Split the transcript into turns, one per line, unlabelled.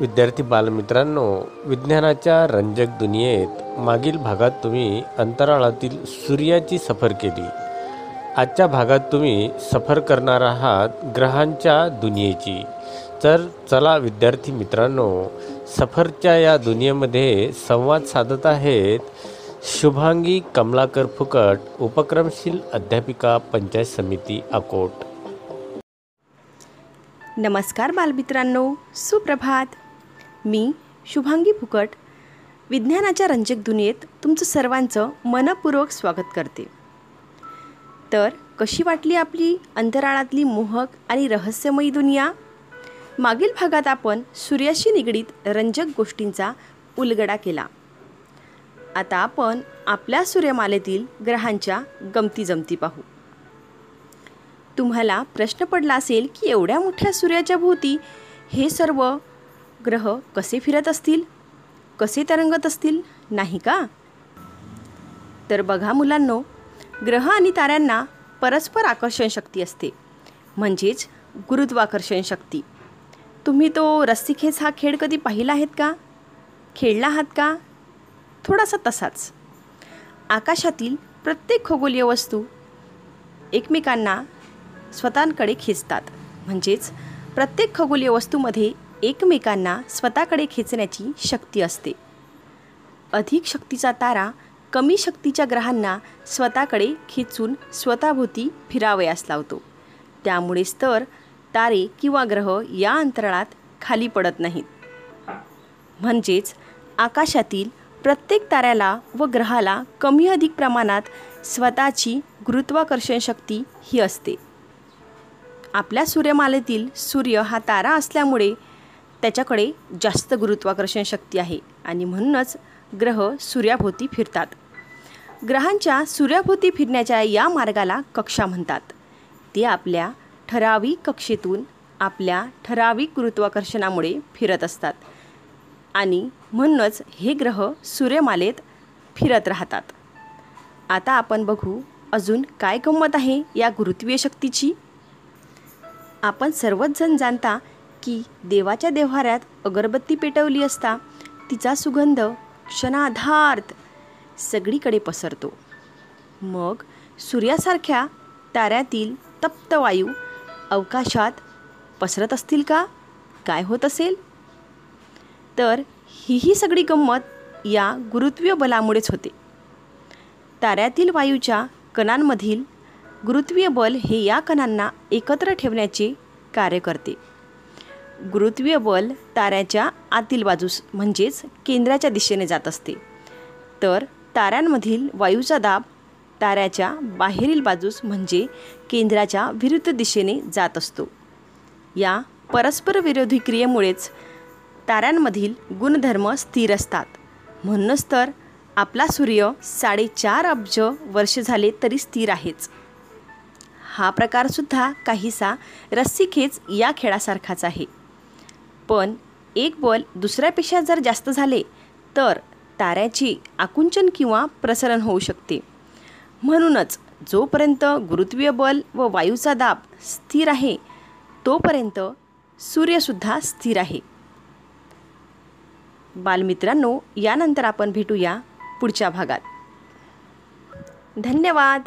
विद्यार्थी बालमित्रांनो विज्ञानाच्या रंजक दुनियेत मागील भागात तुम्ही अंतराळातील सूर्याची सफर केली. आजच्या भागात तुम्ही सफर करणार आहात ग्रहांच्या दुनियेची. तर चला विद्यार्थी मित्रांनो सफरच्या या दुनियेमध्ये संवाद साधत आहेत शुभांगी कमलाकर फुकट उपक्रमशील अध्यापिका पंचायत समिती अकोट.
नमस्कार बालमित्रांनो सुप्रभात. मी शुभांगी फुकट विज्ञानाच्या रंजक दुनियेत तुमचं सर्वांचं मनपूर्वक स्वागत करते. तर कशी वाटली आपली अंतराळातली मोहक आणि रहस्यमयी दुनिया? मागील भागात आपण सूर्याशी निगडीत रंजक गोष्टींचा उलगडा केला. आता आपण आपल्या सूर्यमालेतील ग्रहांच्या गमती जमती पाहू. तुम्हाला प्रश्न पडला असेल की एवढ्या मोठ्या सूर्याच्या भोवती हे सर्व ग्रह कसे फिरत असतील? कसे तरंगत असतील? नाही का? तर बघा मुलांनो ग्रह आणि ताऱ्यांना परस्पर आकर्षण शक्ती असते. म्हणजेच गुरुत्वाकर्षण शक्ती. तुम्ही तो रस्सीखेच हा खेळ कधी पाहिला आहेत का? खेळला आहात का? थोडासा तसाच. आकाशातील प्रत्येक खगोलीय वस्तू एकमेकांना स्वतःकडे खेचतात. म्हणजेच प्रत्येक खगोलीय वस्तूमध्ये एकमेकांना स्वतःकडे खेचण्याची शक्ती असते. अधिक शक्तीचा तारा कमी शक्तीच्या ग्रहांना स्वतःकडे खेचून स्वतःभोवती फिरावयास लावतो. त्यामुळेच तर तारे किंवा ग्रह या अंतराळात खाली पडत नाहीत. म्हणजेच आकाशातील प्रत्येक ताऱ्याला व ग्रहाला कमी अधिक प्रमाणात स्वतःची गुरुत्वाकर्षण शक्ती ही असते. आपल्या सूर्यमालेतील सूर्य हा तारा असल्यामुळे त्याच्याकडे जास्त गुरुत्वाकर्षण शक्ती आहे आणि म्हणूनच ग्रह सूर्याभोवती फिरतात. ग्रहांच्या सूर्याभोवती फिरण्याच्या या मार्गाला कक्षा म्हणतात. ते आपल्या ठराविक कक्षेतून आपल्या ठराविक गुरुत्वाकर्षणामुळे फिरत असतात आणि म्हणूनच हे ग्रह सूर्यमालेत फिरत राहतात. आता आपण बघू अजून काय गंमत आहे या गुरुत्वीय शक्तीची. आपण सर्वच जण जाणता की देवाच्या देव्हाऱ्यात अगरबत्ती पेटवली असता तिचा सुगंध क्षणाधार्थ सगळीकडे पसरतो. मग सूर्यासारख्या ताऱ्यातील तप्त वायू अवकाशात पसरत असतील का? काय होत असेल? तर हीही सगळी गंमत या गुरुत्वीय बलामुळेच होते. ताऱ्यातील वायूच्या कणांमधील गुरुत्वीय बल हे या कणांना एकत्र ठेवण्याचे कार्य करते. गुरुत्वीय बल ताऱ्याच्या आतील बाजूस म्हणजेच केंद्राच्या दिशेने जात असते. तर ताऱ्यांमधील वायूचा दाब ताऱ्याच्या बाहेरील बाजूस म्हणजे केंद्राच्या विरुद्ध दिशेने जात असतो. या परस्पर विरोधी क्रियेमुळेच ताऱ्यांमधील गुणधर्म स्थिर असतात. म्हणूनच तर आपला सूर्य साडेचार अब्ज वर्ष झाले तरी स्थिर आहेच. हा प्रकारसुद्धा काहीसा रस्सीखेच या खेळासारखाच आहे. पण एक बल दुसऱ्यापेक्षा जर जास्त झाले तर ताऱ्याची आकुंचन किंवा प्रसरण होऊ शकते. म्हणूनच जोपर्यंत गुरुत्वीय बल व वायूचा दाब स्थिर आहे तोपर्यंत सूर्यसुद्धा स्थिर आहे. बालमित्रांनो यानंतर आपण भेटूया पुढच्या भागात. धन्यवाद!